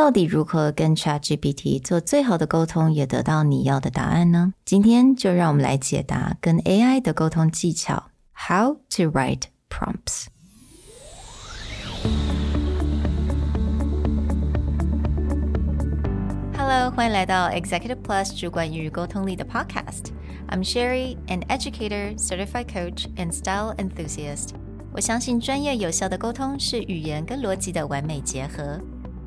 到底如何跟 ChatGPT 做最好的沟通，也得到你要的答案呢？今天就让我们来解答跟 AI 的沟通技巧：How to write prompts。Hello，欢迎来到 Executive Plus 主管与沟通力的 Podcast。I'm Sherry, an educator, certified coach, and style enthusiast. 我相信专业有效的沟通是语言跟逻辑的完美结合。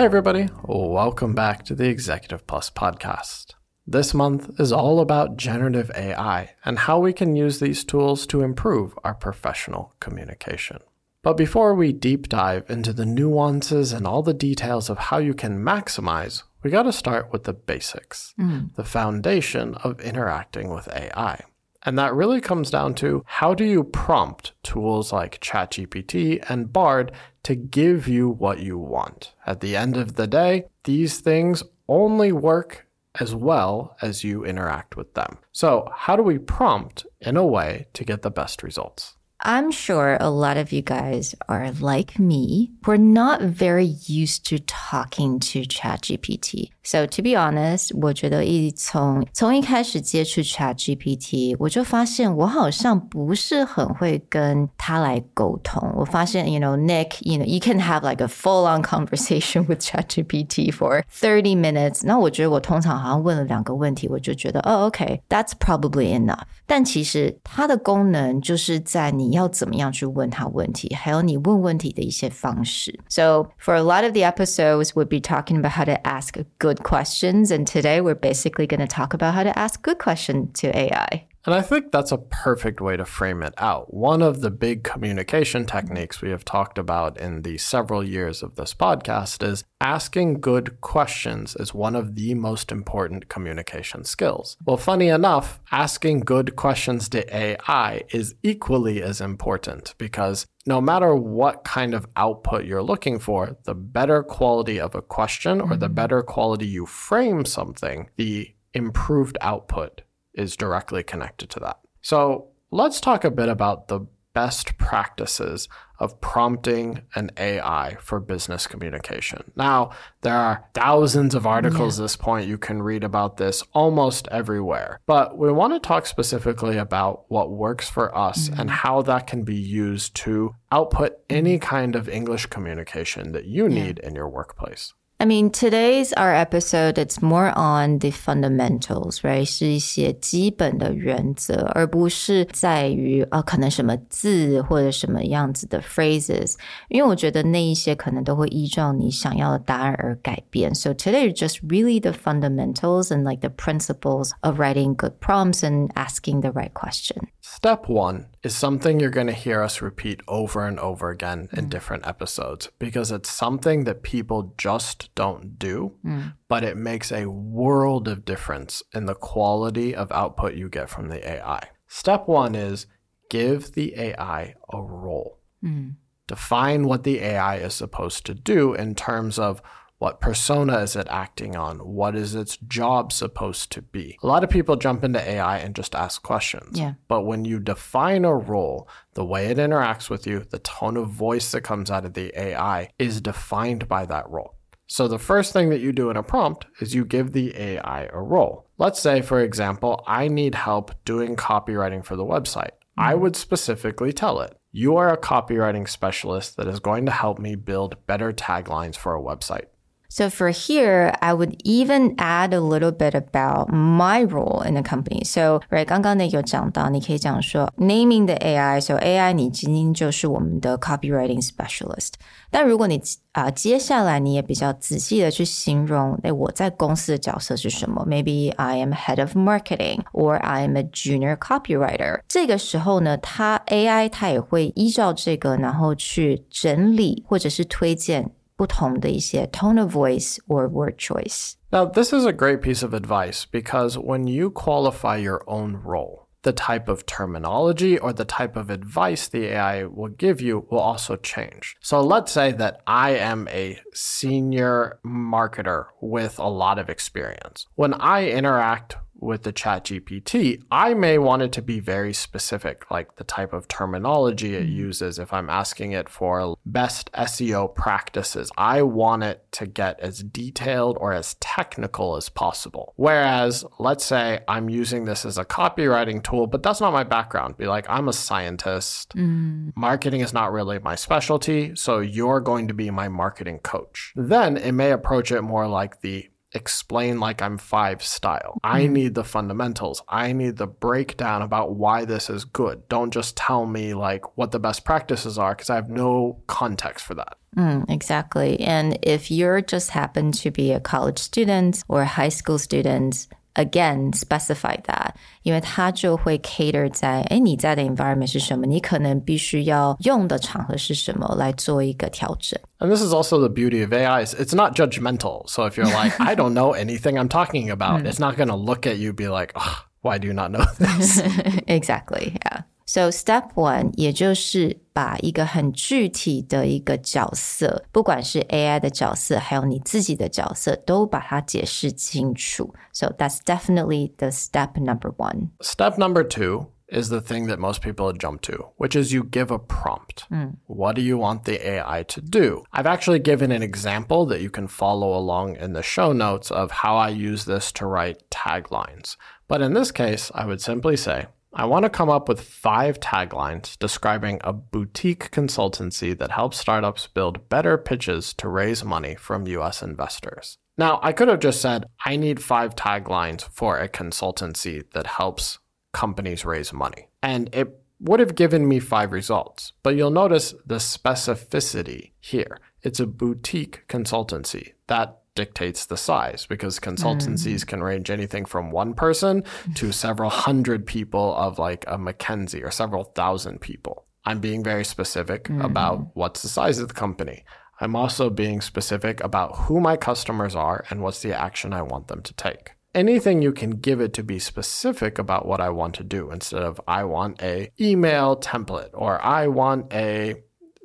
Hey, everybody, welcome back to the Executive Plus podcast. This month is all about generative AI and how we can use these tools to improve our professional communication. But before we deep dive into the nuances and all the details of how you can maximize, we got to start with the basics, mm. the foundation of interacting with AI. And that really comes down to how do you prompt tools like ChatGPT and Bard to give you what you want? At the end of the day, these things only work as well as you interact with them. So, how do we prompt in a way to get the best results? I'm sure a lot of you guys are like me. We're not very used to talking to ChatGPT. So to be honest，我觉得一从从一开始接触 Chat GPT，我就发现我好像不是很会跟他来沟通。我发现，you know Nick，you know you can have like a full on conversation with Chat GPT for thirty minutes。那我觉得我通常好像问了两个问题，我就觉得哦，OK，that's probably enough。但其实它的功能就是在你要怎么样去问他问题，还有你问问题的一些方式。So for a lot of the episodes, we'll be talking about how to ask good good questions. And today we're basically going to talk about how to ask good questions to AI. And I think that's a perfect way to frame it out. One of the big communication techniques we have talked about in the several years of this podcast is asking good questions is one of the most important communication skills. Well, funny enough, asking good questions to AI is equally as important because no matter what kind of output you're looking for, the better quality of a question or the mm-hmm. better quality you frame something, the improved output is directly connected to that. So let's talk a bit about the best practices of prompting an AI for business communication. Now, there are thousands of articles yeah. at this point. You can read about this almost everywhere. But we want to talk specifically about what works for us mm-hmm. and how that can be used to output any kind of English communication that you need in your workplace. I mean, today's our episode. It's more on the fundamentals, right? 是一些基本的原则，而不是在于啊，可能什么字或者什么样子的 phrases。因为我觉得那一些可能都会依照你想要的答案而改变。So today is just really the fundamentals and like the principles of writing good prompts and asking the right question. Step one is something you're going to hear us repeat over and over again in mm. different episodes because it's something that people just don't do, mm. but it makes a world of difference in the quality of output you get from the AI. Step one is give the AI a role. Mm. Define what the AI is supposed to do in terms of what persona is it acting on? What is its job supposed to be? A lot of people jump into AI and just ask questions. Yeah. But when you define a role, the way it interacts with you, the tone of voice that comes out of the AI is defined by that role. So the first thing that you do in a prompt is you give the AI a role. Let's say, for example, I need help doing copywriting for the website. Mm-hmm. I would specifically tell it, you are a copywriting specialist that is going to help me build better taglines for a website. So for here, I would even add a little bit about my role in the company. So right，刚刚那有讲到，你可以讲说 naming the AI. So AI 你今天就是我们的 copywriting specialist. 但如果你啊、呃，接下来你也比较仔细的去形容，哎，我在公司的角色是什么？Maybe I am head of marketing or I am a junior copywriter。这个时候呢，它 AI 它也会依照这个，然后去整理或者是推荐 不同的一些 tone of voice or word choice. Now, this is a great piece of advice because when you qualify your own role, the type of terminology or the type of advice the AI will give you will also change. So let's say that I am a senior marketer with a lot of experience. When I interact with the chat GPT, I may want it to be very specific, like the type of terminology it mm-hmm. uses. If I'm asking it for best SEO practices, I want it to get as detailed or as technical as possible. Whereas, let's say I'm using this as a copywriting tool, but that's not my background. Be like, I'm a scientist. Mm. Marketing is not really my specialty. So you're going to be my marketing coach. Then it may approach it more like the explain like I'm five style. I need the fundamentals. I need the breakdown about why this is good. Don't just tell me like what the best practices are because I have no context for that. Mm, exactly. And if you're just happen to be a college student or a high school student, again specify that，因为它就会 cater 在哎你在的 environment 是什么，你可能必须要用的场合是什么来做一个调整。 And this is also the beauty of AI. is It's not judgmental. So if you're like, I don't know anything I'm talking about, it's not going to look at you be like, "Ugh, why do you not know this? Exactly, yeah. So step one，也就是把一个很具体的一个角色，不管是 AI 的角色，还有你自己的角色，都把它解释清楚。So that's definitely the step number one. Step number two is the thing that most people jump to, which is you give a prompt. What do you want the AI to do? I've actually given an example that you can follow along in the show notes of how I use this to write taglines. But in this case, I would simply say, I want to come up with five taglines describing a boutique consultancy that helps startups build better pitches to raise money from US investors. Now, I could have just said, I need five taglines for a consultancy that helps companies raise money. And it would have given me five results. But you'll notice the specificity here. It's a boutique consultancy. That dictates the size because consultancies mm. can range anything from one person to several hundred people of like a McKinsey or several thousand people. I'm being very specific mm-hmm. about what's the size of the company. I'm also being specific about who my customers are and what's the action I want them to take. Anything you can give it to be specific about what I want to do instead of I want a email template or I want a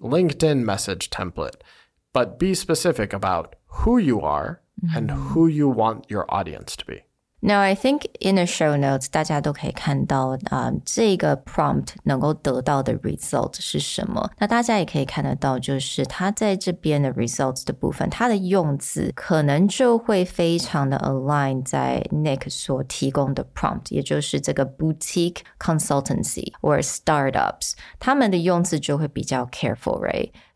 LinkedIn message template. But be specific about who you are and who you want your audience to be. Now, I think in the show notes，大家都可以看到啊、嗯这个 prompt 能够得到的 result 是什么。那大家也可以看得到，就是它在这边的 results 的部分，它的用字可能就会非常的 align 在 Nick 所提供的 prompt，也就是这个 boutique consultancy or startups，他们的用字就会比较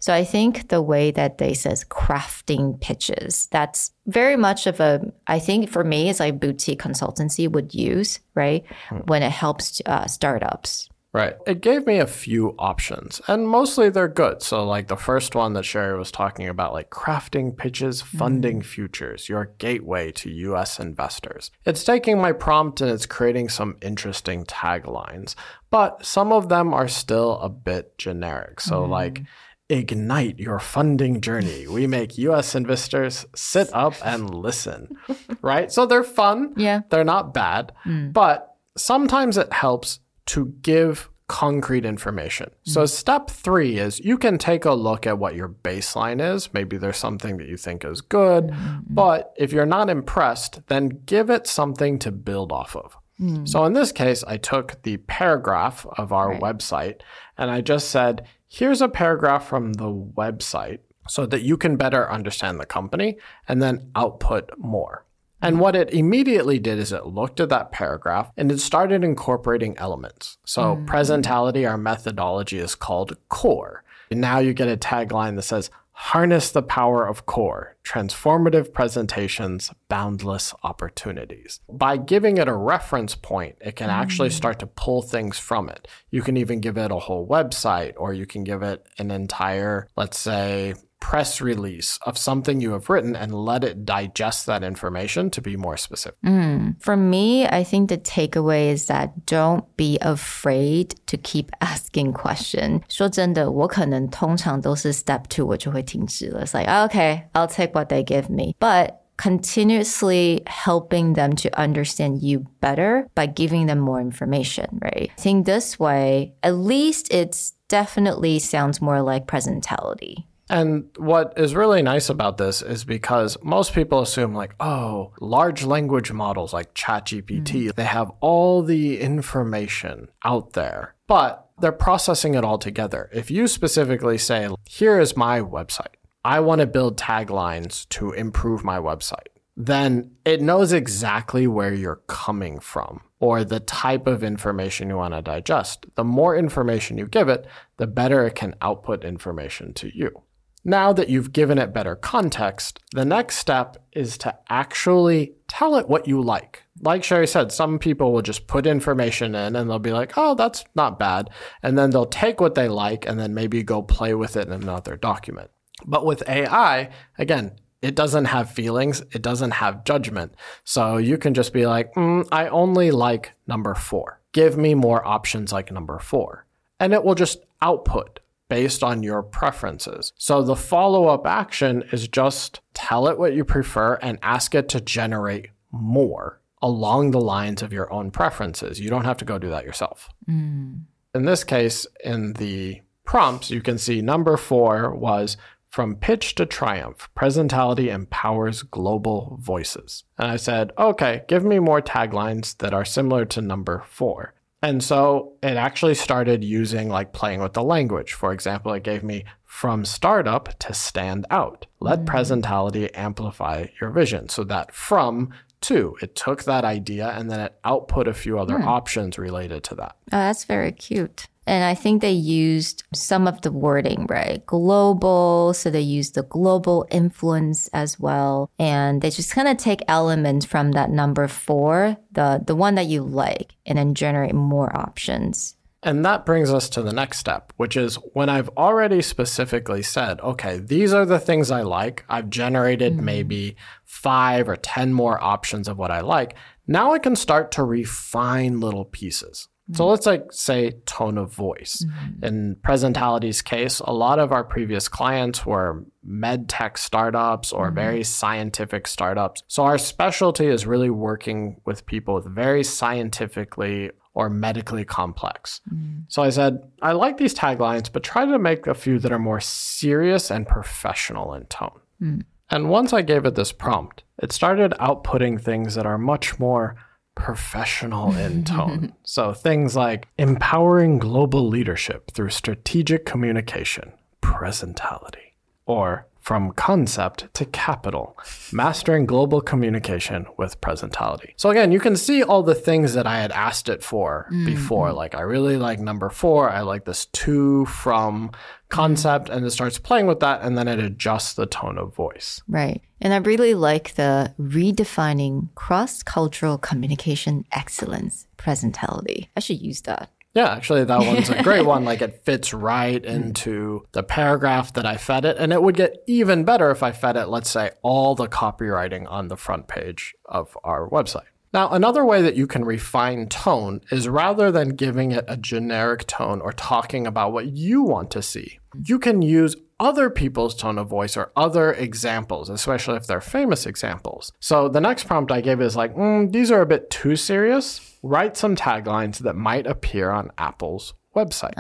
careful，right？So I think the way that they says crafting pitches, that's very much of a, I think for me, it's like boutique consultancy would use, right? Hmm. When it helps uh, startups. Right. It gave me a few options, and mostly they're good. So, like the first one that Sherry was talking about, like crafting pitches, hmm. funding futures, your gateway to US investors. It's taking my prompt and it's creating some interesting taglines, but some of them are still a bit generic. So, hmm. like, ignite your funding journey. We make US investors sit up and listen, right? So, they're fun. Yeah. They're not bad, mm. but sometimes it helps to give concrete information. Mm. So, step three is you can take a look at what your baseline is. Maybe there's something that you think is good, mm. but if you're not impressed, then give it something to build off of. So, in this case, I took the paragraph of our website and I just said, here's a paragraph from the website so that you can better understand the company and then output more. And what it immediately did is it looked at that paragraph and it started incorporating elements. So, mm. presentality, our methodology is called core. And now you get a tagline that says, harness the power of core, transformative presentations, boundless opportunities. By giving it a reference point, it can actually mm. start to pull things from it. You can even give it a whole website, or you can give it an entire, let's say, press release of something you have written and let it digest that information to be more specific. For me, I think the takeaway is that don't be afraid to keep asking question. 说真的，我可能通常都是 step two 我就会停止了。It's like okay, I'll take what they give me, but continuously helping them to understand you better by giving them more information, right? I think this way, at least it's definitely sounds more like presentality. and what is really nice about this is because most people assume, like, oh, large language models like ChatGPT, mm-hmm. they have all the information out there, but they're processing it all together. If you specifically say, here is my website, I want to build taglines to improve my website, then it knows exactly where you're coming from or the type of information you want to digest. The more information you give it, the better it can output information to you. Now that you've given it better context, the next step is to actually tell it what you like. Like Sherry said, some people will just put information in and they'll be like, oh, that's not bad. And then they'll take what they like and then maybe go play with it in another document. But with AI, again, it doesn't have feelings, it doesn't have judgment. So you can just be like, mm, I only like number four. Give me more options like number four. And it will just output based on your preferences. So the follow up action is just tell it what you prefer and ask it to generate more along the lines of your own preferences. You don't have to go do that yourself. Mm. In this case, in the prompts, you can see number four was from pitch to triumph, presentality empowers global voices. And I said, okay, give me more taglines that are similar to number four. And so it actually started using like playing with the language. For example, it gave me from startup to stand out. Let mm. presentality amplify your vision. So that from to, it took that idea and then it output a few other hmm. options related to that. Oh, that's very cute. And I think they used some of the wording, right? Global. So they used the global influence as well. And they just kind of take elements from that number four, the, the one that you like, and then generate more options. And that brings us to the next step, which is when I've already specifically said, okay, these are the things I like. I've generated mm-hmm. maybe five or 10 more options of what I like. Now I can start to refine little pieces. So mm-hmm. let's like say tone of voice. Mm-hmm. In Presentality's case, a lot of our previous clients were med tech startups or very scientific startups. So our specialty is really working with people with very scientifically or medically complex. Mm. So I said, I like these taglines, but try to make a few that are more serious and professional in tone. Mm. And once I gave it this prompt, it started outputting things that are much more professional in tone. so things like empowering global leadership through strategic communication, presentality, or from concept to capital, mastering global communication with presentality. So again, you can see all the things that I had asked it for mm-hmm. before. Like I really like number four. I like this to from concept and it starts playing with that and then it adjusts the tone of voice. Right. And I really like the redefining cross cultural communication excellence presentality. I should use that. Yeah, actually, that one's a great one. Like it fits right mm. into the paragraph that I fed it. And it would get even better if I fed it, let's say, all the copywriting on the front page of our website. Now, another way that you can refine tone is rather than giving it a generic tone or talking about what you want to see, you can use other people's tone of voice or other examples, especially if they're famous examples. So the next prompt I gave is like, mm, these are a bit too serious. Write some taglines that might appear on Apple's website.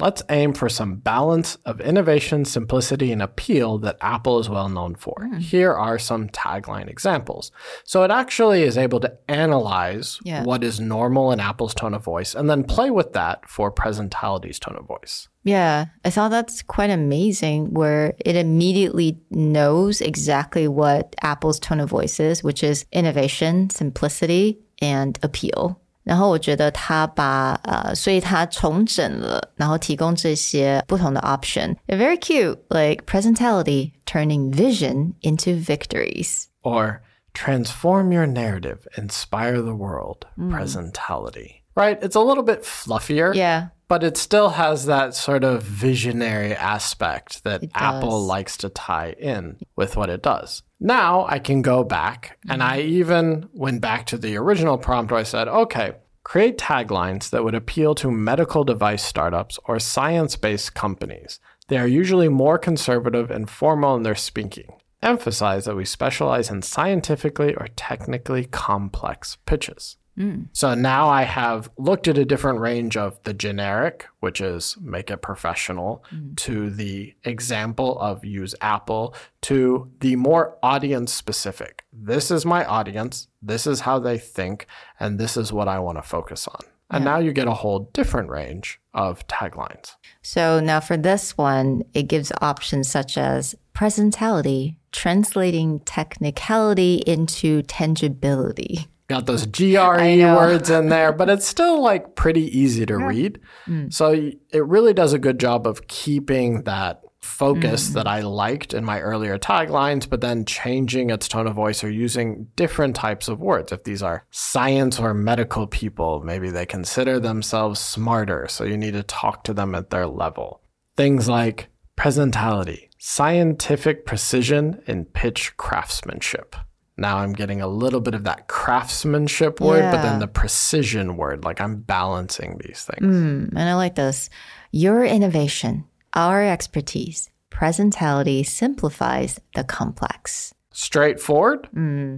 Let's aim for some balance of innovation, simplicity, and appeal that Apple is well known for. Hmm. Here are some tagline examples. So it actually is able to analyze Yeah. what is normal in Apple's tone of voice and then play with that for presentality's tone of voice. Yeah, I thought that's quite amazing where it immediately knows exactly what Apple's tone of voice is, which is innovation, simplicity, and appeal. 然后我觉得他把呃，所以他重整了，然后提供这些不同的 option. Very cute, like presentality turning vision into victories. Or transform your narrative, inspire the world, presentality. Right? It's a little bit fluffier. Yeah. But it still has that sort of visionary aspect that Apple likes to tie in with what it does. Now I can go back and I even went back to the original prompt where I said, okay, create taglines that would appeal to medical device startups or science based companies. They are usually more conservative and formal in their speaking. Emphasize that we specialize in scientifically or technically complex pitches. Mm. So now I have looked at a different range of the generic, which is make it professional, mm. to the example of use Apple, to the more audience specific. This is my audience, this is how they think, and this is what I want to focus on. And now you get a whole different range of taglines. So now for this one, it gives options such as presentality, translating technicality into tangibility. Got those GRE words in there, but it's still like pretty easy to read. Hmm. So it really does a good job of keeping that focus hmm. that I liked in my earlier taglines, but then changing its tone of voice or using different types of words. If these are science or medical people, maybe they consider themselves smarter. So you need to talk to them at their level. Things like presentality, scientific precision and pitch craftsmanship. Now I'm getting a little bit of that craftsmanship word, but then the precision word. Like I'm balancing these things. Mm, and I like this. Your innovation, our expertise, presentality simplifies the complex. Straightforward,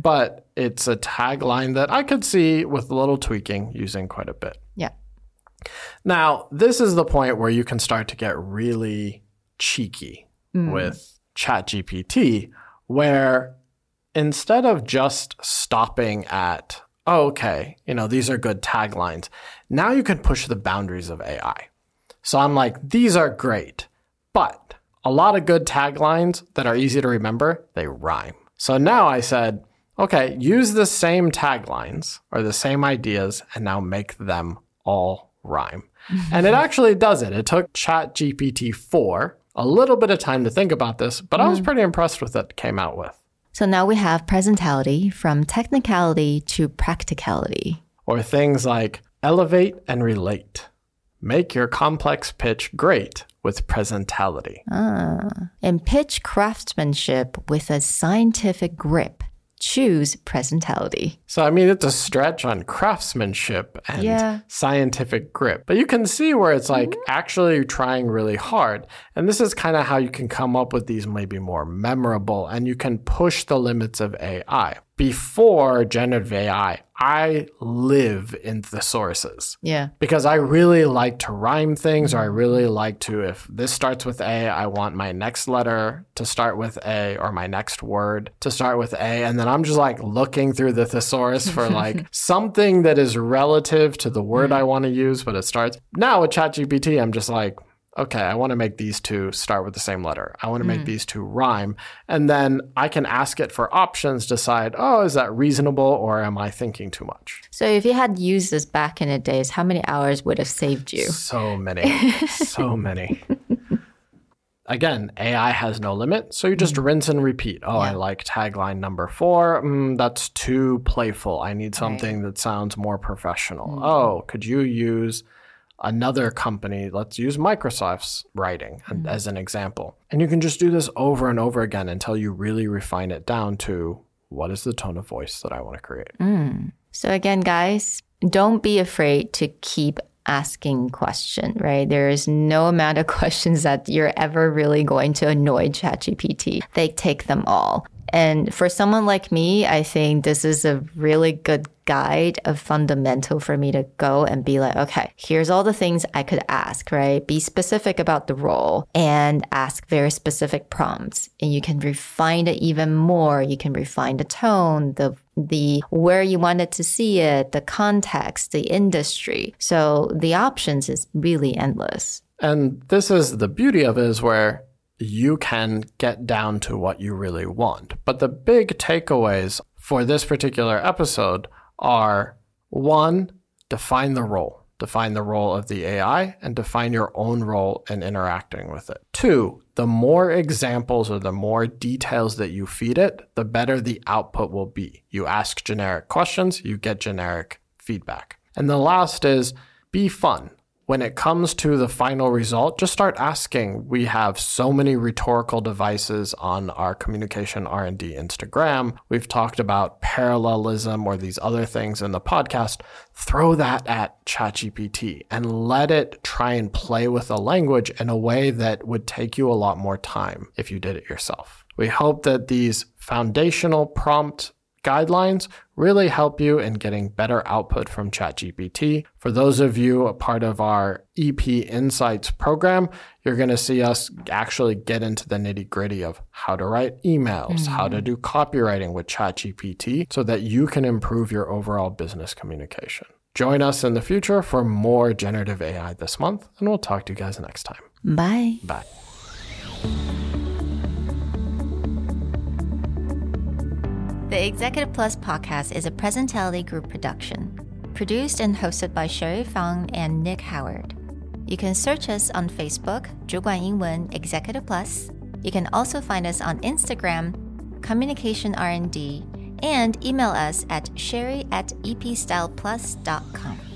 but it's a tagline that I could see with a little tweaking using quite a bit. Yeah. Now, this is the point where you can start to get really cheeky with ChatGPT, where instead of just stopping at, oh, okay, you know, these are good taglines, now you can push the boundaries of AI. So I'm like, these are great, but a lot of good taglines that are easy to remember, they rhyme. So now I said, okay, use the same taglines or the same ideas and now make them all rhyme. and it actually does it. It took ChatGPT 4 a little bit of time to think about this, but I was mm. pretty impressed with what it came out with. So now we have presentality from technicality to practicality. Or things like elevate and relate. Make your complex pitch great with presentality. Ah, And pitch craftsmanship with a scientific grip. Choose presentality. So, I mean, it's a stretch on craftsmanship and Yeah. scientific grip, but you can see where it's like mm-hmm. actually trying really hard. And this is kind of how you can come up with these maybe more memorable and you can push the limits of AI. Before generative AI, I live in thesauruses Yeah. because I really like to rhyme things, or I really like to, if this starts with A, I want my next letter to start with A, or my next word to start with A. And then I'm just like looking through the thesaurus for like something that is relative to the word mm. I want to use, but it starts. Now with ChatGPT, I'm just like, okay, I want to make these two start with the same letter. I want to make mm. these two rhyme. And then I can ask it for options, decide, oh, is that reasonable or am I thinking too much? So if you had used this back in the days, how many hours would have saved you? So many, so many. Again, AI has no limit, so you just mm. rinse and repeat. Oh, I like tagline number four. Mm, that's too playful. I need something that sounds more professional. Mm. Oh, could you use another company? Let's use Microsoft's writing and- mm-hmm. as an example. And you can just do this over and over again until you really refine it down to what is the tone of voice that I want to create. Mm. So again, guys, don't be afraid to keep asking question, right? There is no amount of questions that you're ever really going to annoy ChatGPT. They take them all. And for someone like me, I think this is a really good guide, a fundamental for me to go and be like, okay, here's all the things I could ask, right? Be specific about the role and ask very specific prompts. And you can refine it even more. You can refine the tone, the the where you wanted to see it, the context, the industry. So the options is really endless. And this is the beauty of it is where you can get down to what you really want. But the big takeaways for this particular episode are one, define the role. Define the role of the AI and define your own role in interacting with it. Two, the more examples or the more details that you feed it, the better the output will be. You ask generic questions, you get generic feedback. And the last is be fun when it comes to the final result, just start asking. We have so many rhetorical devices on our communication R&D Instagram. We've talked about parallelism or these other things in the podcast. Throw that at ChatGPT and let it try and play with the language in a way that would take you a lot more time if you did it yourself. We hope that these foundational prompt guidelines really help you in getting better output from ChatGPT. For those of you a part of our EP Insights program, you're going to see us actually get into the nitty gritty of how to write emails, mm-hmm. how to do copywriting with ChatGPT so that you can improve your overall business communication. Join us in the future for more generative AI this month, and we'll talk to you guys next time. Bye. Bye. The Executive Plus podcast is a Presentality Group production, produced and hosted by Sherry Fang and Nick Howard. You can search us on Facebook, 主管英文 Executive Plus. You can also find us on Instagram, Communication R&D, and email us at sherry at epstyleplus.com.